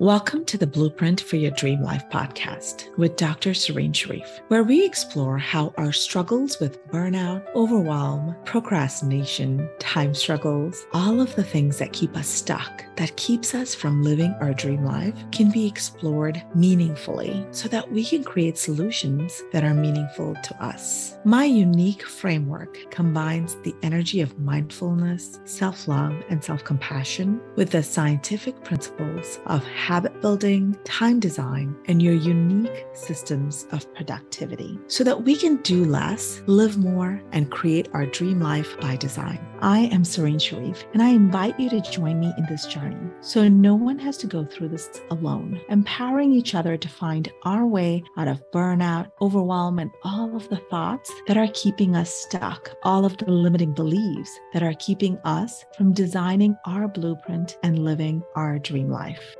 Welcome to the Blueprint for Your Dream Life podcast with Dr. Serene Sharif, where we explore how our struggles with burnout, overwhelm, procrastination, time struggles, all of the things that keep us stuck, that keeps us from living our dream life, can be explored meaningfully so that we can create solutions that are meaningful to us. My unique framework combines the energy of mindfulness, self love, and self compassion with the scientific principles of habit building, time design, and your unique systems of productivity so that we can do less, live more, and create our dream life by design. I am Serene Sharif, and I invite you to join me in this journey so no one has to go through this alone, empowering each other to find our way out of burnout, overwhelm, and all of the thoughts that are keeping us stuck, all of the limiting beliefs that are keeping us from designing our blueprint and living our dream life.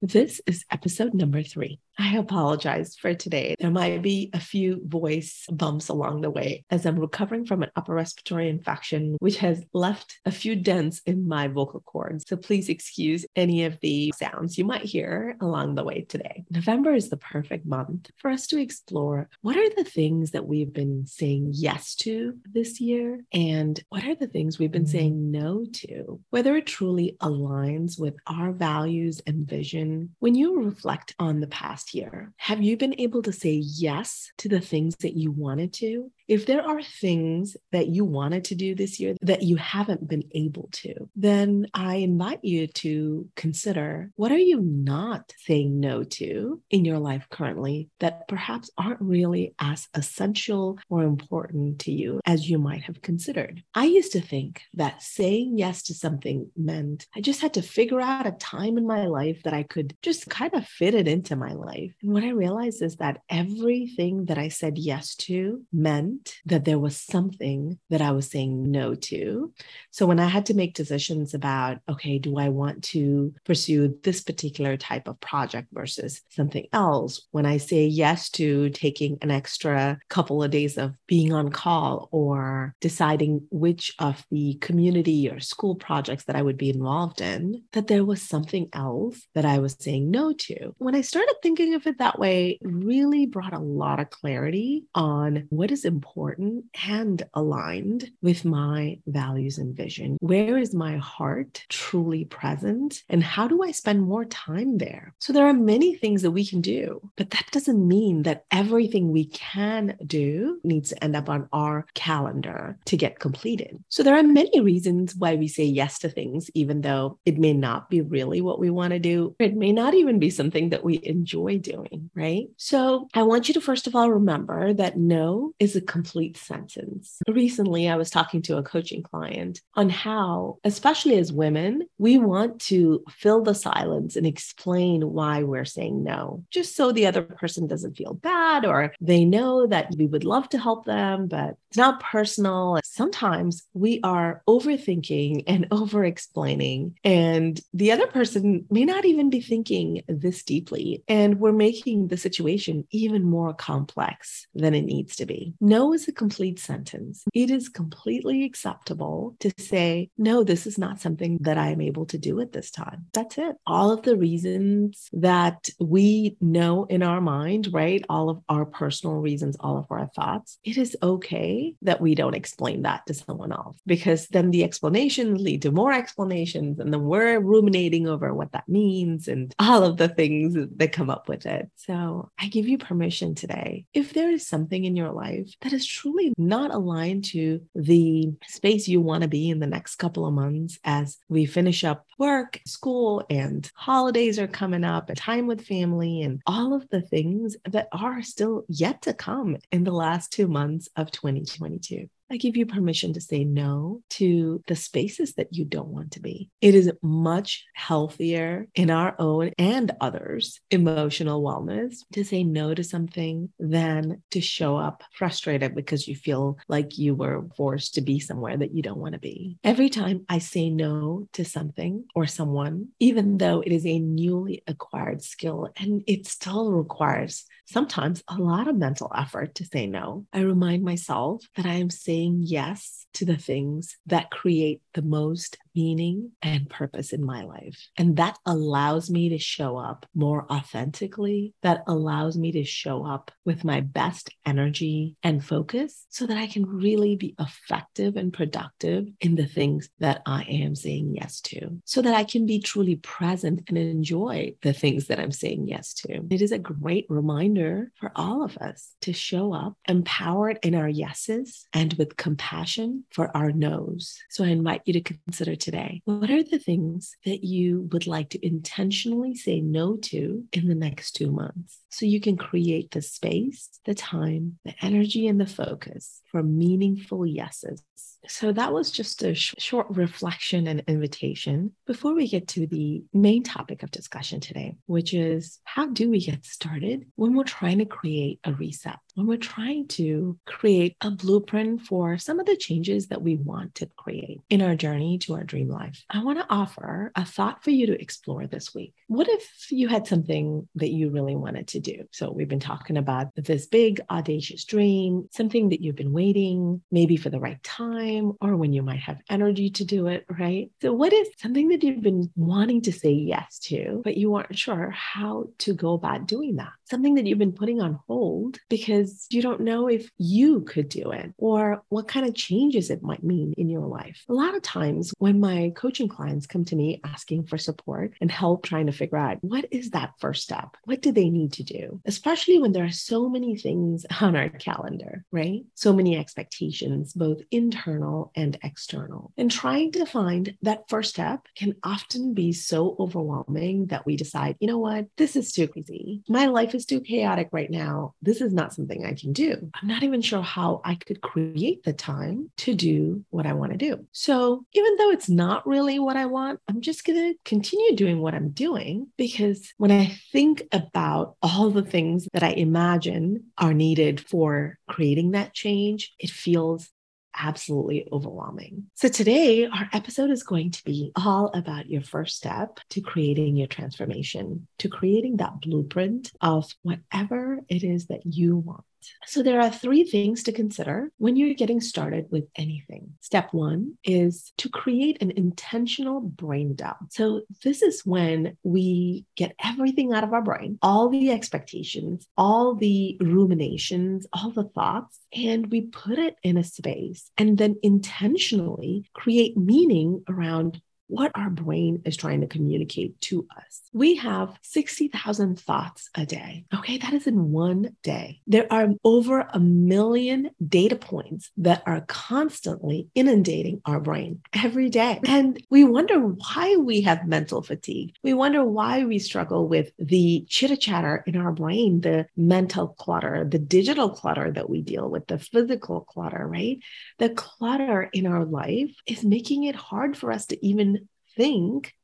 This is episode number three. I apologize for today. There might be a few voice bumps along the way as I'm recovering from an upper respiratory infection, which has left a few dents in my vocal cords. So please excuse any of the sounds you might hear along the way today. November is the perfect month for us to explore what are the things that we've been saying yes to this year and what are the things we've been mm-hmm. saying no to, whether it truly aligns with our values and vision. When you reflect on the past year? Have you been able to say yes to the things that you wanted to? If there are things that you wanted to do this year that you haven't been able to, then I invite you to consider what are you not saying no to in your life currently that perhaps aren't really as essential or important to you as you might have considered. I used to think that saying yes to something meant I just had to figure out a time in my life that I could just kind of fit it into my life. And what I realized is that everything that I said yes to meant meant that there was something that I was saying no to. So when I had to make decisions about, okay, do I want to pursue this particular type of project versus something else? When I say yes to taking an extra couple of days of being on call or deciding which of the community or school projects that I would be involved in, that there was something else that I was saying no to. When I started thinking of it that way, really brought a lot of clarity on what is important and aligned with my values and vision? Where is my heart truly present? And how do I spend more time there? So there are many things that we can do, but that doesn't mean that everything we can do needs to end up on our calendar to get completed. So there are many reasons why we say yes to things, even though it may not be really what we want to do. It may not even be something that we enjoy doing, right? So I want you to first of all remember that no is a complete sentence. Recently, I was talking to a coaching client on how, especially as women, we want to fill the silence and explain why we're saying no, just so the other person doesn't feel bad or they know that we would love to help them, but it's not personal. Sometimes we are overthinking and over explaining, and the other person may not even be thinking this deeply. And we're making the situation even more complex than it needs to be. No is a complete sentence. It is completely acceptable to say, no, this is not something that I am able to do at this time. That's it. All of the reasons that we know in our mind, right? All of our personal reasons, all of our thoughts, it is okay that we don't explain that to someone else because then the explanations lead to more explanations. And then we're ruminating over what that means and all of the things that come up with it. So I give you permission today. If there is something in your life that is truly not aligned to the space you want to be in the next couple of months as we finish up work, school, and holidays are coming up, and time with family, and all of the things that are still yet to come in the last two months of 2022. I give you permission to say no to the spaces that you don't want to be. It is much healthier in our own and others' emotional wellness to say no to something than to show up frustrated because you feel like you were forced to be somewhere that you don't want to be. Every time I say no to something or someone, even though it is a newly acquired skill and it still requires sometimes a lot of mental effort to say no, I remind myself that I am saying yes to the things that create the most meaning and purpose in my life. And that allows me to show up more authentically. That allows me to show up with my best energy and focus so that I can really be effective and productive in the things that I am saying yes to, so that I can be truly present and enjoy the things that I'm saying yes to. It is a great reminder for all of us to show up empowered in our yeses and with compassion for our no's. So I invite you to consider today what are the things that you would like to intentionally say no to in the next two months so you can create the space, the time, the energy, and the focus for meaningful yeses. So that was just a sh- short reflection and invitation before we get to the main topic of discussion today, which is how do we get started when we're trying to create a reset? when we're trying to create a blueprint for some of the changes that we want to create in our journey to our dream life, I want to offer a thought for you to explore this week. What if you had something that you really wanted to do? So, we've been talking about this big, audacious dream, something that you've been waiting, maybe for the right time, or when you might have energy to do it, right? So, what is something that you've been wanting to say yes to, but you aren't sure how to go about doing that? Something that you've been putting on hold because because you don't know if you could do it or what kind of changes it might mean in your life. A lot of times when my coaching clients come to me asking for support and help trying to figure out what is that first step? What do they need to do? Especially when there are so many things on our calendar, right? So many expectations, both internal and external. And trying to find that first step can often be so overwhelming that we decide, you know what, this is too crazy. My life is too chaotic right now. This is not something I can do. I'm not even sure how I could create the time to do what I want to do. So, even though it's not really what I want, I'm just going to continue doing what I'm doing because when I think about all the things that I imagine are needed for creating that change, it feels absolutely overwhelming. So, today, our episode is going to be all about your first step to creating your transformation, to creating that blueprint of whatever it is that you want. So, there are three things to consider when you're getting started with anything. Step one is to create an intentional brain dump. So, this is when we get everything out of our brain, all the expectations, all the ruminations, all the thoughts, and we put it in a space and then intentionally create meaning around what our brain is trying to communicate to us. We have 60,000 thoughts a day. Okay, that is in one day. There are over a million data points that are constantly inundating our brain every day. And we wonder why we have mental fatigue. We wonder why we struggle with the chitter chatter in our brain, the mental clutter, the digital clutter that we deal with, the physical clutter, right? The clutter in our life is making it hard for us to even think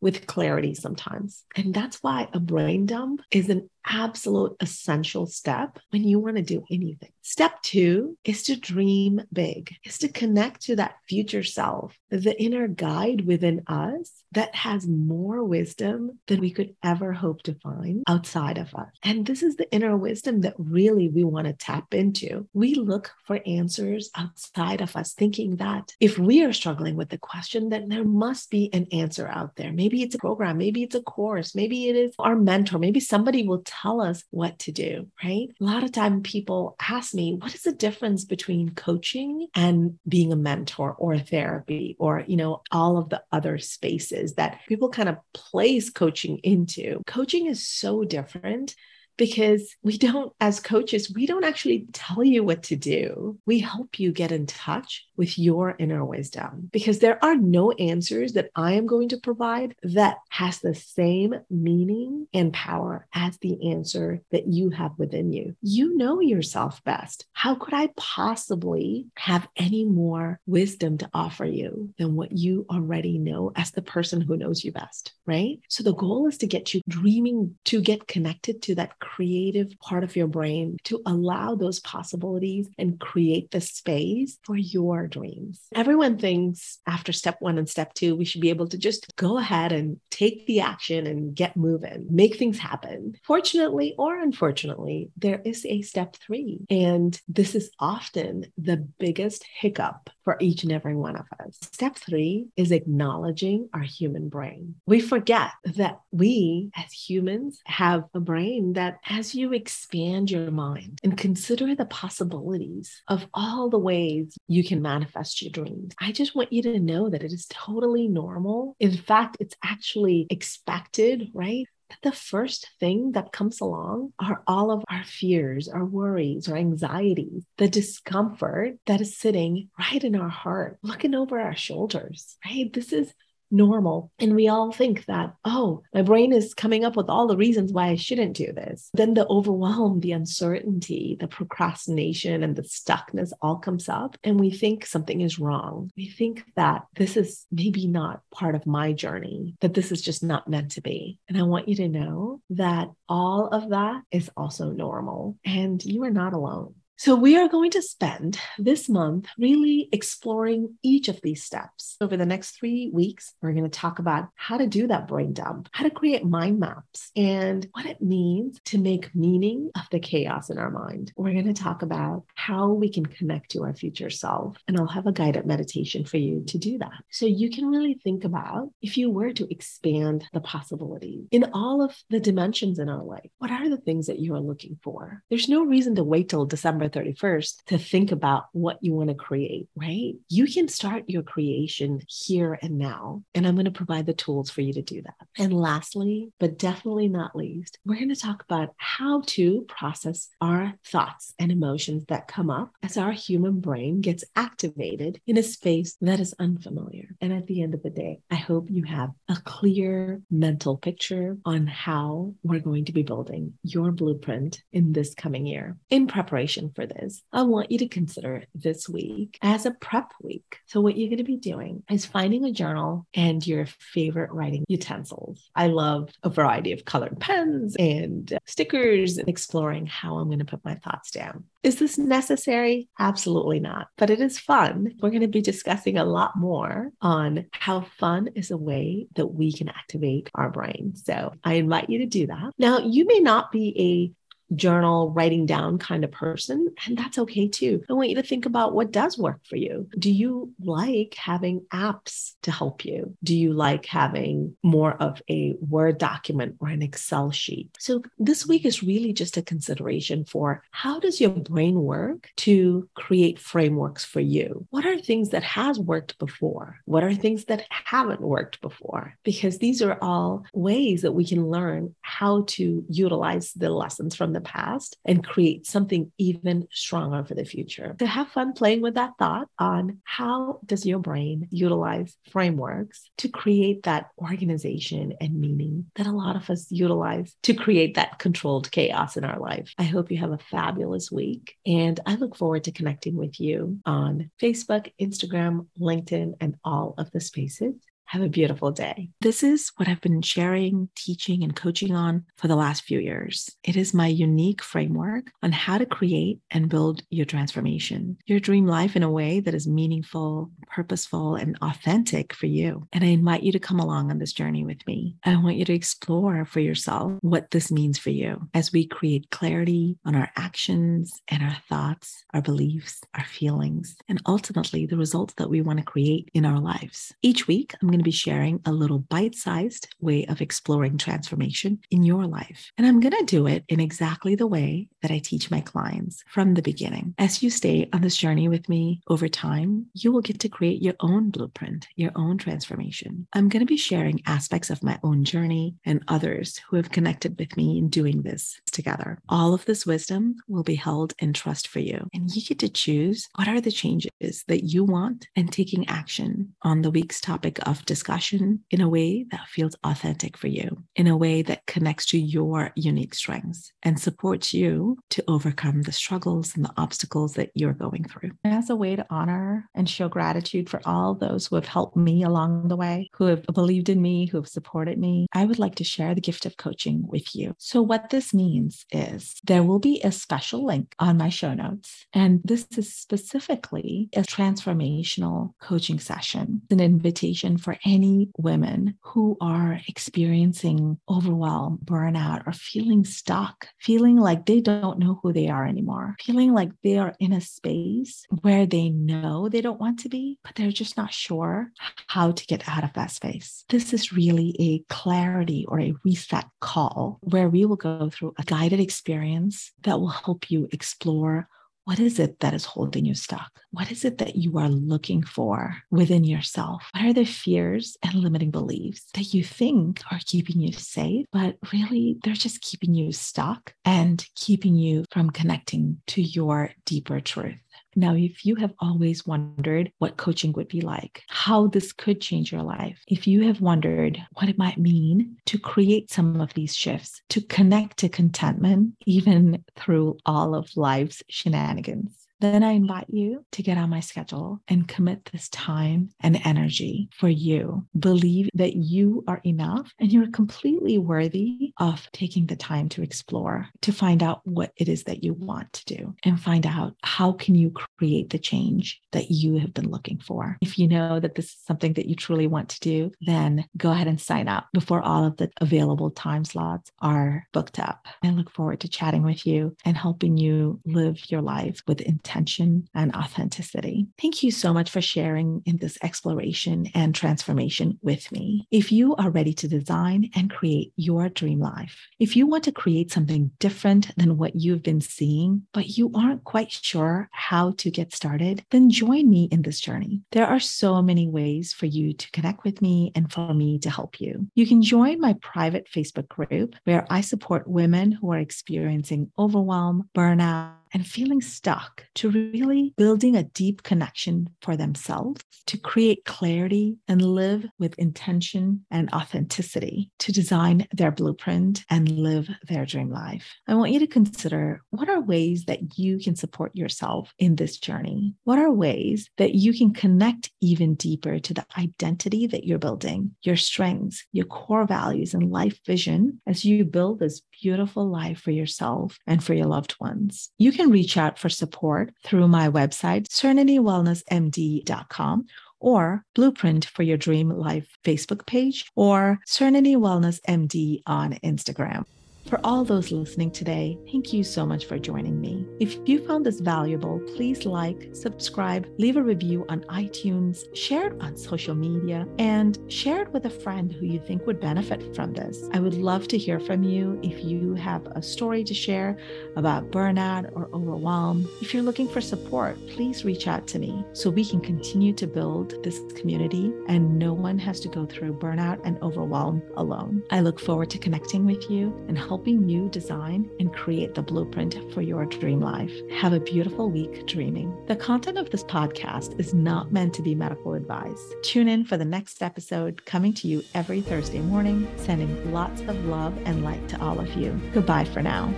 with clarity sometimes. And that's why a brain dump is an absolute essential step when you want to do anything. Step two is to dream big, is to connect to that future self, the inner guide within us that has more wisdom than we could ever hope to find outside of us. And this is the inner wisdom that really we want to tap into. We look for answers outside of us, thinking that if we are struggling with the question, then there must be an answer out there. Maybe it's a program, maybe it's a course, maybe it is our mentor, maybe somebody will tell us what to do, right? A lot of time people ask me, what is the difference between coaching and being a mentor or therapy or, you know, all of the other spaces that people kind of place coaching into? Coaching is so different because we don't, as coaches, we don't actually tell you what to do. We help you get in touch with your inner wisdom because there are no answers that I am going to provide that has the same meaning and power as the answer that you have within you. You know yourself best. How could I possibly have any more wisdom to offer you than what you already know as the person who knows you best, right? So the goal is to get you dreaming, to get connected to that creative part of your brain, to allow those possibilities and create the space for your dreams. Everyone thinks after step one and step two, we should be able to just go ahead and take the action and get moving, make things happen. Fortunately or unfortunately, there is a step three. And this is often the biggest hiccup for each and every one of us. Step three is acknowledging our human brain. We forget that we as humans have a brain that, as you expand your mind and consider the possibilities of all the ways you can manifest your dreams, I just want you to know that it is totally normal. In fact, it's actually expected, right? The first thing that comes along are all of our fears, our worries, our anxieties, the discomfort that is sitting right in our heart, looking over our shoulders, right? This is normal. And we all think that, oh, my brain is coming up with all the reasons why I shouldn't do this. Then the overwhelm, the uncertainty, the procrastination, and the stuckness all comes up. And we think something is wrong. We think that this is maybe not part of my journey, that this is just not meant to be. And I want you to know that all of that is also normal and you are not alone. So, we are going to spend this month really exploring each of these steps. Over the next three weeks, we're going to talk about how to do that brain dump, how to create mind maps, and what it means to make meaning of the chaos in our mind. We're going to talk about how we can connect to our future self. And I'll have a guided meditation for you to do that. So, you can really think about if you were to expand the possibilities in all of the dimensions in our life, what are the things that you are looking for? There's no reason to wait till December December 31st to think about what you want to create, right? You can start your creation here and now. And I'm going to provide the tools for you to do that. And lastly, but definitely not least, we're going to talk about how to process our thoughts and emotions that come up as our human brain gets activated in a space that is unfamiliar. And at the end of the day, I hope you have a clear mental picture on how we're going to be building your blueprint in this coming year in preparation for this, I want you to consider this week as a prep week. So, what you're going to be doing is finding a journal and your favorite writing utensils. I love a variety of colored pens and stickers and exploring how I'm going to put my thoughts down. Is this necessary? Absolutely not. But it is fun. We're going to be discussing a lot more on how fun is a way that we can activate our brain. So I invite you to do that. Now, you may not be a journal writing down kind of person, and that's okay too. I want you to think about what does work for you. Do you like having apps to help you? Do you like having more of a Word document or an Excel sheet? So this week is really just a consideration for how does your brain work to create frameworks for you? What are things that has worked before? What are things that haven't worked before? Because these are all ways that we can learn how to utilize the lessons from the past and create something even stronger for the future. To have fun playing with that thought on how does your brain utilize frameworks to create that organization and meaning that a lot of us utilize to create that controlled chaos in our life. I hope you have a fabulous week and I look forward to connecting with you on Facebook, Instagram, LinkedIn, and all of the spaces. Have a beautiful day. This is what I've been sharing, teaching, and coaching on for the last few years. It is my unique framework on how to create and build your transformation, your dream life in a way that is meaningful, purposeful, and authentic for you. And I invite you to come along on this journey with me. I want you to explore for yourself what this means for you as we create clarity on our actions and our thoughts, our beliefs, our feelings, and ultimately the results that we want to create in our lives. Each week, I'm going to be sharing a little bite sized way of exploring transformation in your life. And I'm going to do it in exactly the way that I teach my clients from the beginning. As you stay on this journey with me over time, you will get to create your own blueprint, your own transformation. I'm going to be sharing aspects of my own journey and others who have connected with me in doing this together. All of this wisdom will be held in trust for you. And you get to choose what are the changes that you want and taking action on the week's topic of discussion in a way that feels authentic for you, in a way that connects to your unique strengths and supports you to overcome the struggles and the obstacles that you're going through. As a way to honor and show gratitude for all those who have helped me along the way, who have believed in me, who have supported me, I would like to share the gift of coaching with you. So, what this means is there will be a special link on my show notes, and this is specifically a transformational coaching session, an invitation for for any women who are experiencing overwhelm, burnout, or feeling stuck, feeling like they don't know who they are anymore, feeling like they are in a space where they know they don't want to be, but they're just not sure how to get out of that space. This is really a clarity or a reset call where we will go through a guided experience that will help you explore what is it that is holding you stuck? What is it that you are looking for within yourself? What are the fears and limiting beliefs that you think are keeping you safe, but really they're just keeping you stuck and keeping you from connecting to your deeper truth? Now, if you have always wondered what coaching would be like, how this could change your life, if you have wondered what it might mean to create some of these shifts, to connect to contentment, even through all of life's shenanigans, then I invite you to get on my schedule and commit this time and energy for you. Believe that you are enough and you're completely worthy of taking the time to explore, to find out what it is that you want to do and find out how can you create the change that you have been looking for. If you know that this is something that you truly want to do, then go ahead and sign up before all of the available time slots are booked up. I look forward to chatting with you and helping you live your life with intention intention and authenticity. Thank you so much for sharing in this exploration and transformation with me. If you are ready to design and create your dream life, if you want to create something different than what you've been seeing, but you aren't quite sure how to get started, then join me in this journey. There are so many ways for you to connect with me and for me to help you. You can join my private Facebook group where I support women who are experiencing overwhelm, burnout, and feeling stuck to really building a deep connection for themselves to create clarity and live with intention and authenticity to design their blueprint and live their dream life. I want you to consider what are ways that you can support yourself in this journey? What are ways that you can connect even deeper to the identity that you're building, your strengths, your core values, and life vision as you build this beautiful life for yourself and for your loved ones? You can can reach out for support through my website, serenitywellnessmd.com or Blueprint for Your Dream Life Facebook page or Serenity Wellness MD on Instagram. For all those listening today, thank you so much for joining me. If you found this valuable, please like, subscribe, leave a review on iTunes, share it on social media, and share it with a friend who you think would benefit from this. I would love to hear from you if you have a story to share about burnout or overwhelm. If you're looking for support, please reach out to me so we can continue to build this community and no one has to go through burnout and overwhelm alone. I look forward to connecting with you and helping you design and create the blueprint for your dream life. Have a beautiful week dreaming. The content of this podcast is not meant to be medical advice. Tune in for the next episode coming to you every Thursday morning, sending lots of love and light to all of you. Goodbye for now.